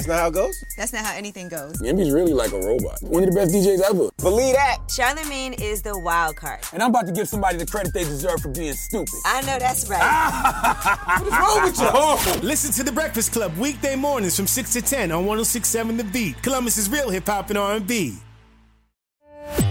That's not how it goes? That's not how anything goes. Envy's really like a robot. One of the best DJs ever. Believe that. Charlemagne is the wild card. And I'm about to give somebody the credit they deserve for being stupid. I know that's right. what is wrong with you? Oh. Listen to The Breakfast Club weekday mornings from 6 to 10 on 1067 The Beat. Columbus's real hip hop and R&B.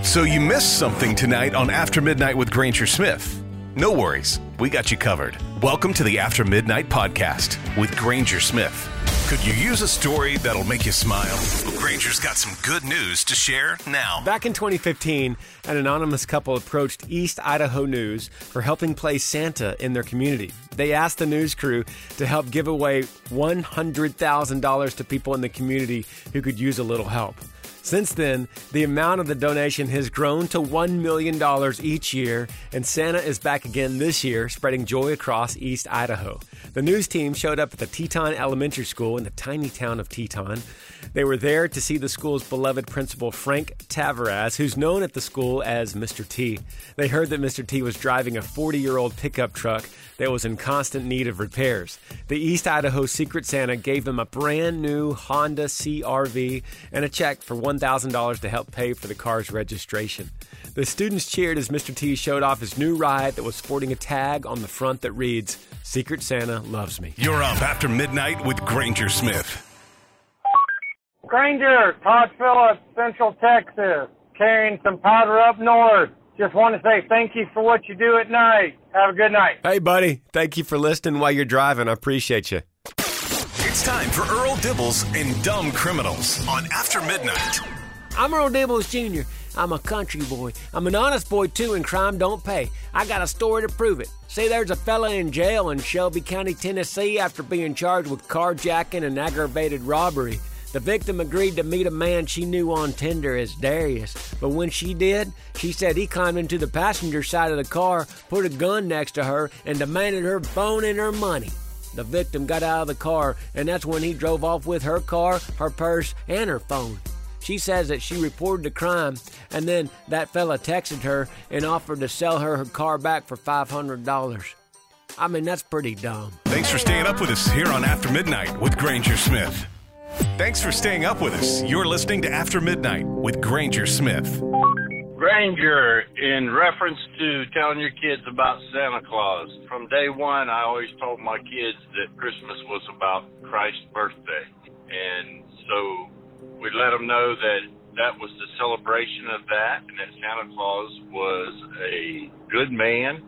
So you missed something tonight on After Midnight with Granger Smith. No worries, we got you covered. Welcome to the After Midnight podcast with Granger Smith. Could you use a story that'll make you smile? Granger's got some good news to share now. Back in 2015, an anonymous couple approached East Idaho News for helping play Santa in their community. They asked the news crew to help give away $100,000 to people in the community who could use a little help. Since then, the amount of the donation has grown to $1 million each year, and Santa is back again this year, spreading joy across East Idaho. The news team showed up at the Teton Elementary School in the tiny town of Teton. They were there to see the school's beloved principal, Frank Tavares, who's known at the school as Mr. T. They heard that Mr. T was driving a 40 year old pickup truck that was in constant need of repairs. The East Idaho Secret Santa gave them a brand new Honda CRV and a check for $1,000 to help pay for the car's registration. The students cheered as Mr. T showed off his new ride that was sporting a tag on the front that reads, Secret Santa loves me. You're up after midnight with Granger Smith. Granger, Todd Phillips, Central Texas, carrying some powder up north. Just want to say thank you for what you do at night. Have a good night. Hey, buddy. Thank you for listening while you're driving. I appreciate you. It's time for Earl Dibbles and Dumb Criminals on After Midnight. I'm Earl Dibbles Jr. I'm a country boy. I'm an honest boy, too, and crime don't pay. I got a story to prove it. See, there's a fella in jail in Shelby County, Tennessee, after being charged with carjacking and aggravated robbery. The victim agreed to meet a man she knew on Tinder as Darius, but when she did, she said he climbed into the passenger side of the car, put a gun next to her, and demanded her phone and her money. The victim got out of the car, and that's when he drove off with her car, her purse, and her phone. She says that she reported the crime, and then that fella texted her and offered to sell her her car back for $500. I mean, that's pretty dumb. Thanks for staying up with us here on After Midnight with Granger Smith. Thanks for staying up with us. You're listening to After Midnight with Granger Smith. Granger, in reference to telling your kids about Santa Claus, from day one, I always told my kids that Christmas was about Christ's birthday. And so we let them know that that was the celebration of that, and that Santa Claus was a good man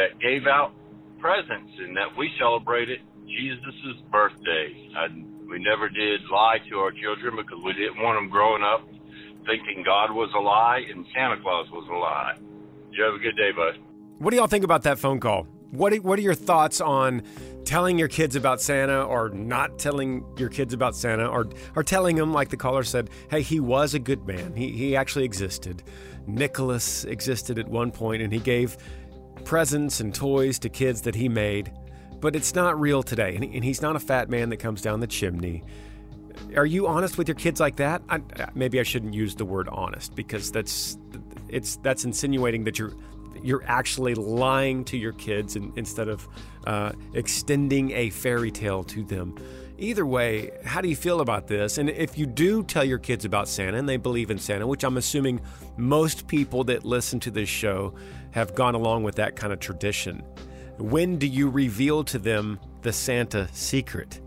that gave out presents, and that we celebrated Jesus' birthday. I, we never did lie to our children because we didn't want them growing up thinking God was a lie and Santa Claus was a lie. You have a good day, bud. What do y'all think about that phone call? What are, what are your thoughts on telling your kids about Santa or not telling your kids about Santa or, or telling them, like the caller said, hey, he was a good man. He, he actually existed. Nicholas existed at one point and he gave presents and toys to kids that he made, but it's not real today. And, and he's not a fat man that comes down the chimney. Are you honest with your kids like that? I, maybe I shouldn't use the word honest because that's it's that's insinuating that you're you're actually lying to your kids in, instead of uh, extending a fairy tale to them. Either way, how do you feel about this? And if you do tell your kids about Santa and they believe in Santa, which I'm assuming most people that listen to this show have gone along with that kind of tradition, when do you reveal to them the Santa secret?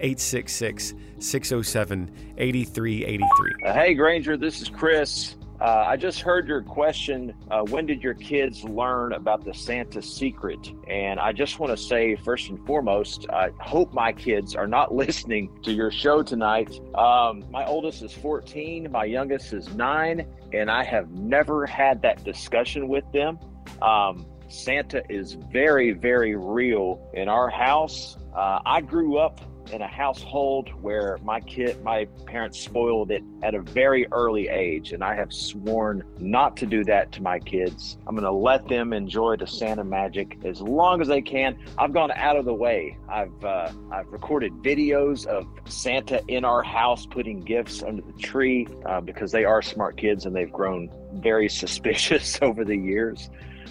866 607 8383. Uh, hey, Granger, this is Chris. Uh, I just heard your question. Uh, when did your kids learn about the Santa secret? And I just want to say, first and foremost, I hope my kids are not listening to your show tonight. Um, my oldest is 14, my youngest is nine, and I have never had that discussion with them. Um, Santa is very, very real in our house. Uh, I grew up in a household where my kid, my parents spoiled it at a very early age, and I have sworn not to do that to my kids. I'm going to let them enjoy the Santa magic as long as they can. I've gone out of the way. I've uh, I've recorded videos of Santa in our house putting gifts under the tree uh, because they are smart kids and they've grown very suspicious over the years.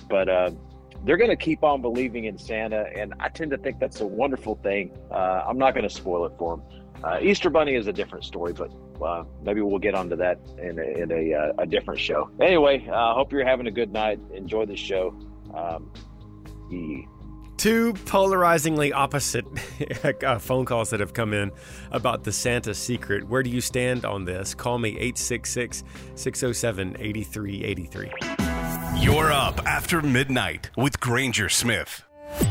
But uh, they're going to keep on believing in Santa, and I tend to think that's a wonderful thing. Uh, I'm not going to spoil it for them. Uh, Easter Bunny is a different story, but uh, maybe we'll get onto that in a, in a, uh, a different show. Anyway, I uh, hope you're having a good night. Enjoy the show. Um. Two polarizingly opposite uh, phone calls that have come in about the Santa secret. Where do you stand on this? Call me 866 607 8383. You're up after midnight with Granger Smith.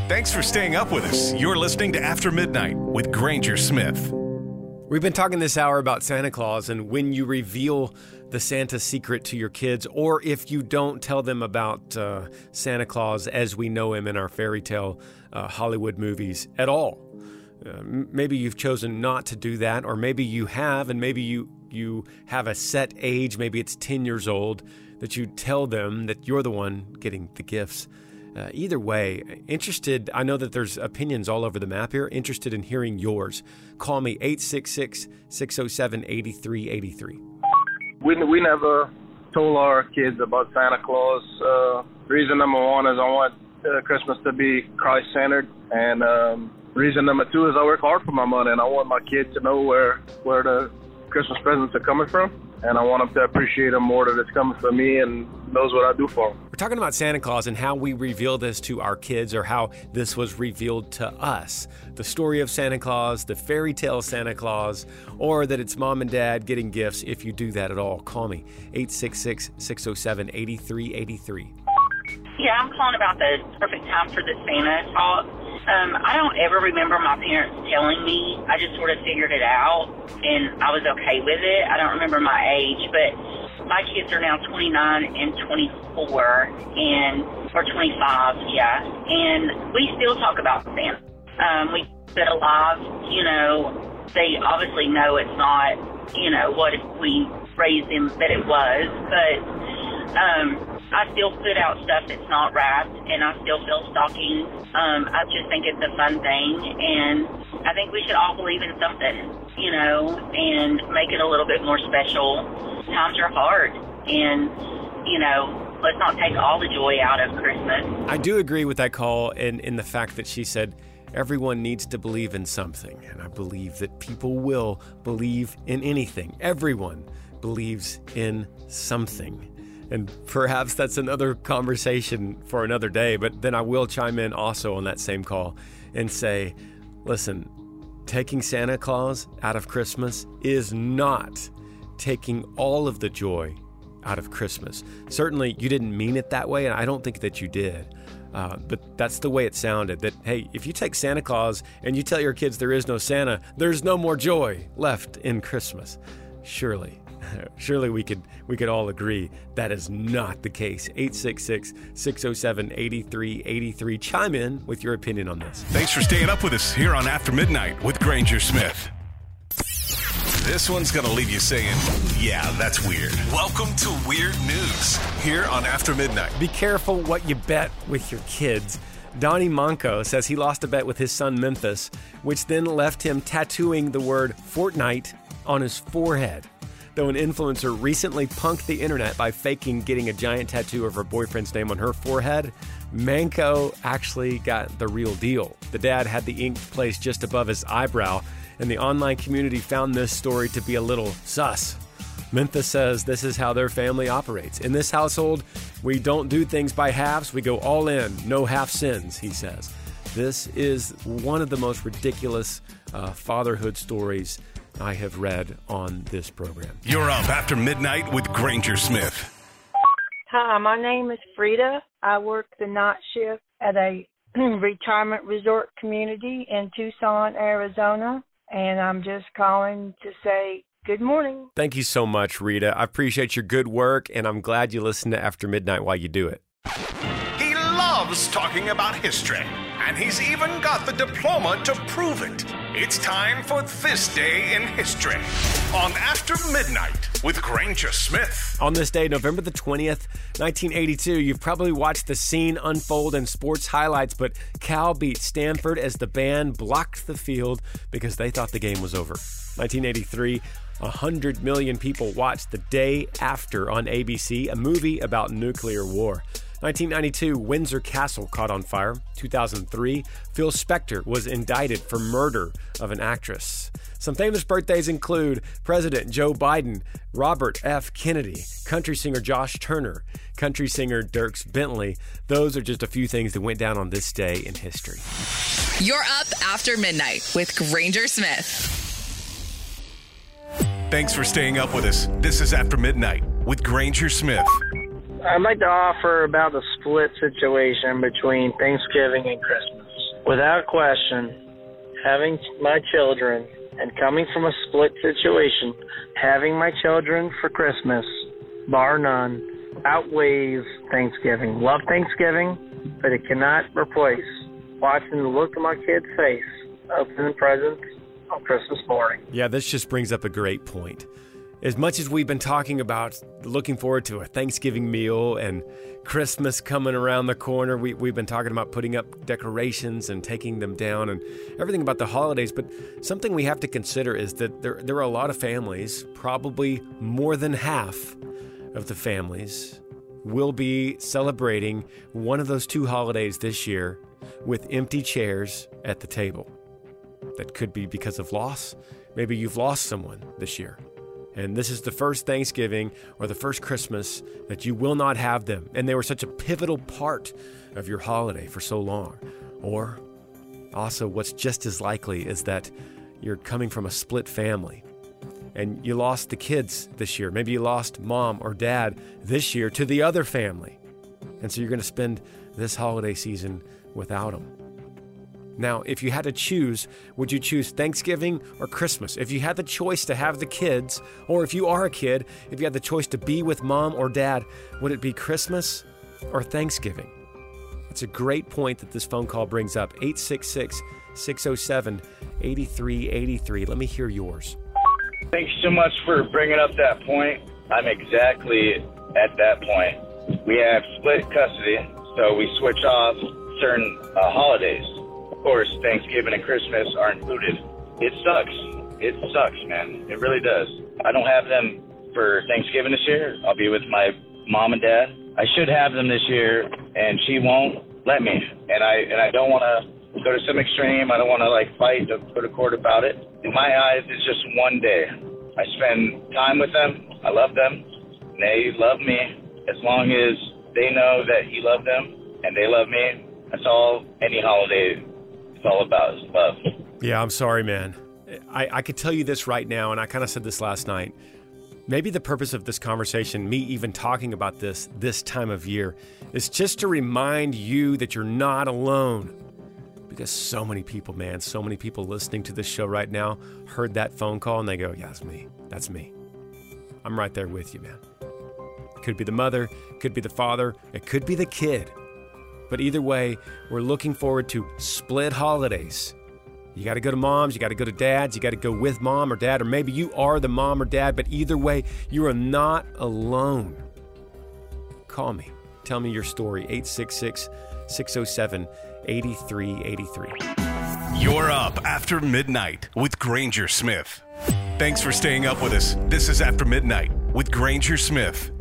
Thanks for staying up with us. You're listening to After Midnight with Granger Smith. We've been talking this hour about Santa Claus and when you reveal the Santa secret to your kids, or if you don't tell them about uh, Santa Claus as we know him in our fairy tale uh, Hollywood movies at all. Uh, maybe you've chosen not to do that, or maybe you have, and maybe you you have a set age. Maybe it's ten years old that you tell them that you're the one getting the gifts. Uh, either way, interested, I know that there's opinions all over the map here. Interested in hearing yours. Call me 866 607 8383. We, we never told our kids about Santa Claus. Uh, reason number one is I want uh, Christmas to be Christ centered. And um, reason number two is I work hard for my money and I want my kids to know where, where the Christmas presents are coming from and I want them to appreciate them more that it's coming from me and knows what I do for them. We're talking about Santa Claus and how we reveal this to our kids or how this was revealed to us. The story of Santa Claus, the fairy tale Santa Claus, or that it's mom and dad getting gifts. If you do that at all, call me 866 607 8383. Yeah, I'm calling about the perfect time for the Santa talk. Um, I don't ever remember my parents telling me. I just sort of figured it out, and I was okay with it. I don't remember my age, but my kids are now 29 and 24, and or 25, yeah. And we still talk about Santa. Um, we it alive. You know, they obviously know it's not. You know what we raised them that it was, but um, I still put out stuff that's not wrapped, and I still fill stockings. Um, I just think it's a fun thing, and I think we should all believe in something, you know, and make it a little bit more special. Times are hard, and you know, let's not take all the joy out of Christmas. I do agree with that call, and in the fact that she said everyone needs to believe in something, and I believe that people will believe in anything. Everyone believes in something. And perhaps that's another conversation for another day, but then I will chime in also on that same call and say, listen, taking Santa Claus out of Christmas is not taking all of the joy out of Christmas. Certainly, you didn't mean it that way, and I don't think that you did. Uh, but that's the way it sounded that, hey, if you take Santa Claus and you tell your kids there is no Santa, there's no more joy left in Christmas. Surely Surely we could we could all agree that is not the case. 866-607-8383. Chime in with your opinion on this. Thanks for staying up with us here on After Midnight with Granger Smith. This one's going to leave you saying, yeah, that's weird. Welcome to Weird News here on After Midnight. Be careful what you bet with your kids. Donnie Manco says he lost a bet with his son Memphis, which then left him tattooing the word Fortnite on his forehead though an influencer recently punked the internet by faking getting a giant tattoo of her boyfriend's name on her forehead, Manco actually got the real deal. The dad had the ink placed just above his eyebrow, and the online community found this story to be a little sus. Memphis says this is how their family operates. In this household, we don't do things by halves, we go all in, no half sins, he says. This is one of the most ridiculous uh, fatherhood stories I have read on this program. You're up after midnight with Granger Smith. Hi, my name is Frida. I work the night shift at a retirement resort community in Tucson, Arizona, and I'm just calling to say good morning. Thank you so much, Rita. I appreciate your good work, and I'm glad you listen to After Midnight while you do it. Loves talking about history, and he's even got the diploma to prove it. It's time for This Day in History on After Midnight with Granger Smith. On this day, November the 20th, 1982, you've probably watched the scene unfold in sports highlights, but Cal beat Stanford as the band blocked the field because they thought the game was over. 1983, 100 million people watched the day after on ABC, a movie about nuclear war. 1992, Windsor Castle caught on fire. 2003, Phil Spector was indicted for murder of an actress. Some famous birthdays include President Joe Biden, Robert F. Kennedy, country singer Josh Turner, country singer Dierks Bentley. Those are just a few things that went down on this day in history. You're up after midnight with Granger Smith. Thanks for staying up with us. This is After Midnight with Granger Smith. I'd like to offer about the split situation between Thanksgiving and Christmas. Without question, having my children and coming from a split situation, having my children for Christmas, bar none, outweighs Thanksgiving. Love Thanksgiving, but it cannot replace watching the look of my kid's face opening presents on Christmas morning. Yeah, this just brings up a great point. As much as we've been talking about looking forward to a Thanksgiving meal and Christmas coming around the corner, we, we've been talking about putting up decorations and taking them down and everything about the holidays. But something we have to consider is that there, there are a lot of families, probably more than half of the families, will be celebrating one of those two holidays this year with empty chairs at the table. That could be because of loss. Maybe you've lost someone this year. And this is the first Thanksgiving or the first Christmas that you will not have them. And they were such a pivotal part of your holiday for so long. Or also, what's just as likely is that you're coming from a split family and you lost the kids this year. Maybe you lost mom or dad this year to the other family. And so you're going to spend this holiday season without them. Now, if you had to choose, would you choose Thanksgiving or Christmas? If you had the choice to have the kids, or if you are a kid, if you had the choice to be with mom or dad, would it be Christmas or Thanksgiving? It's a great point that this phone call brings up 866 607 8383. Let me hear yours. Thanks so much for bringing up that point. I'm exactly at that point. We have split custody, so we switch off certain uh, holidays of course, Thanksgiving and Christmas are included. It sucks. It sucks, man. It really does. I don't have them for Thanksgiving this year. I'll be with my mom and dad. I should have them this year, and she won't let me. And I and I don't want to go to some extreme. I don't want to like fight to go to court about it. In my eyes, it's just one day. I spend time with them. I love them. And they love me. As long as they know that he loved them and they love me, that's all any holiday all about is love. Yeah, I'm sorry, man. I, I could tell you this right now, and I kind of said this last night. Maybe the purpose of this conversation, me even talking about this this time of year, is just to remind you that you're not alone. Because so many people, man, so many people listening to this show right now heard that phone call and they go, Yeah, that's me. That's me. I'm right there with you, man. Could be the mother, could be the father, it could be the kid. But either way, we're looking forward to split holidays. You got to go to mom's, you got to go to dad's, you got to go with mom or dad, or maybe you are the mom or dad, but either way, you are not alone. Call me. Tell me your story. 866 607 8383. You're up after midnight with Granger Smith. Thanks for staying up with us. This is After Midnight with Granger Smith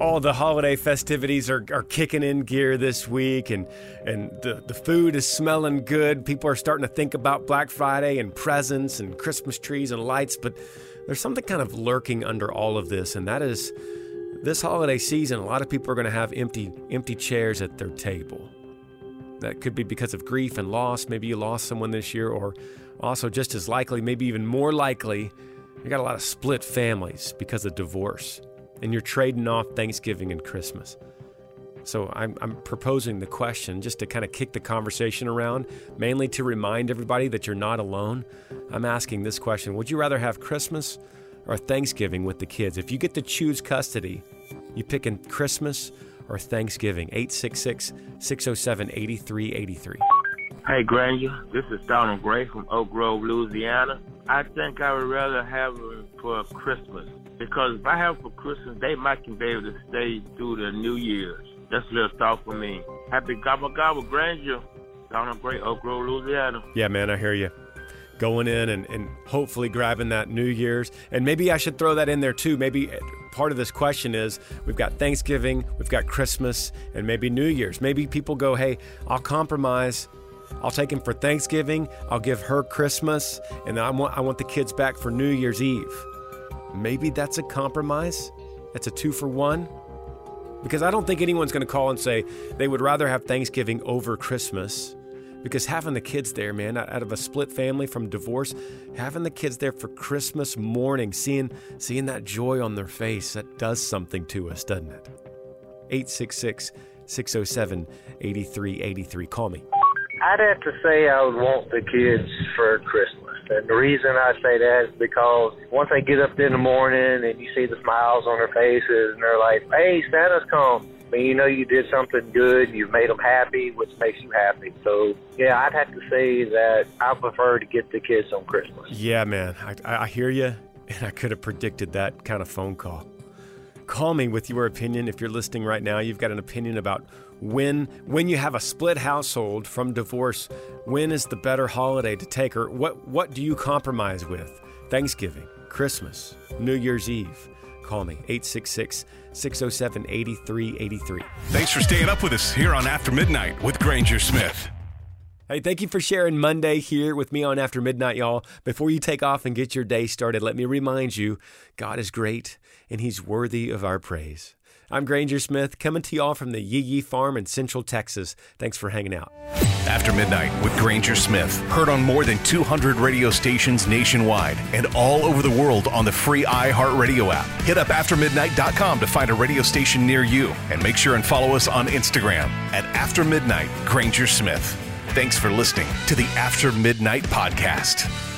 all the holiday festivities are, are kicking in gear this week and and the, the food is smelling good. People are starting to think about Black Friday and presents and Christmas trees and lights, but there's something kind of lurking under all of this, and that is this holiday season, a lot of people are going to have empty empty chairs at their table. That could be because of grief and loss. Maybe you lost someone this year, or also just as likely, maybe even more likely, you got a lot of split families because of divorce, and you're trading off Thanksgiving and Christmas. So I'm, I'm proposing the question just to kind of kick the conversation around, mainly to remind everybody that you're not alone. I'm asking this question Would you rather have Christmas or Thanksgiving with the kids? If you get to choose custody, you picking Christmas or Thanksgiving? 866 607 8383. Hey, Granger, this is Donald Gray from Oak Grove, Louisiana. I think I would rather have it for Christmas because if I have for Christmas, they might can be able to stay through the New Year's. That's a little thought for me. Happy Gobble Gobble, Granger. Donald Gray, Oak Grove, Louisiana. Yeah, man, I hear you. Going in and, and hopefully grabbing that New Year's. And maybe I should throw that in there too. Maybe eh, part of this question is we've got Thanksgiving, we've got Christmas, and maybe New Year's. Maybe people go, hey, I'll compromise. I'll take him for Thanksgiving. I'll give her Christmas, and I want I want the kids back for New Year's Eve. Maybe that's a compromise. That's a two for one. Because I don't think anyone's going to call and say they would rather have Thanksgiving over Christmas. Because having the kids there, man, out of a split family from divorce, having the kids there for Christmas morning, seeing seeing that joy on their face, that does something to us, doesn't it? 866 607 8383. Call me. I'd have to say I would want the kids for Christmas. And the reason I say that is because once they get up in the morning and you see the smiles on their faces and they're like, hey, Santa's come. I mean, you know you did something good, you've made them happy, which makes you happy. So, yeah, I'd have to say that I prefer to get the kids on Christmas. Yeah, man, I, I hear you, and I could have predicted that kind of phone call. Call me with your opinion if you're listening right now. You've got an opinion about when when you have a split household from divorce, when is the better holiday to take or what what do you compromise with? Thanksgiving, Christmas, New Year's Eve. Call me 866 607 8383. Thanks for staying up with us here on After Midnight with Granger Smith. Hey, thank you for sharing Monday here with me on After Midnight, y'all. Before you take off and get your day started, let me remind you God is great and He's worthy of our praise. I'm Granger Smith, coming to y'all from the Yee Yee Farm in Central Texas. Thanks for hanging out. After Midnight with Granger Smith, heard on more than 200 radio stations nationwide and all over the world on the free iHeartRadio app. Hit up aftermidnight.com to find a radio station near you and make sure and follow us on Instagram at After Midnight Granger Smith. Thanks for listening to the After Midnight Podcast.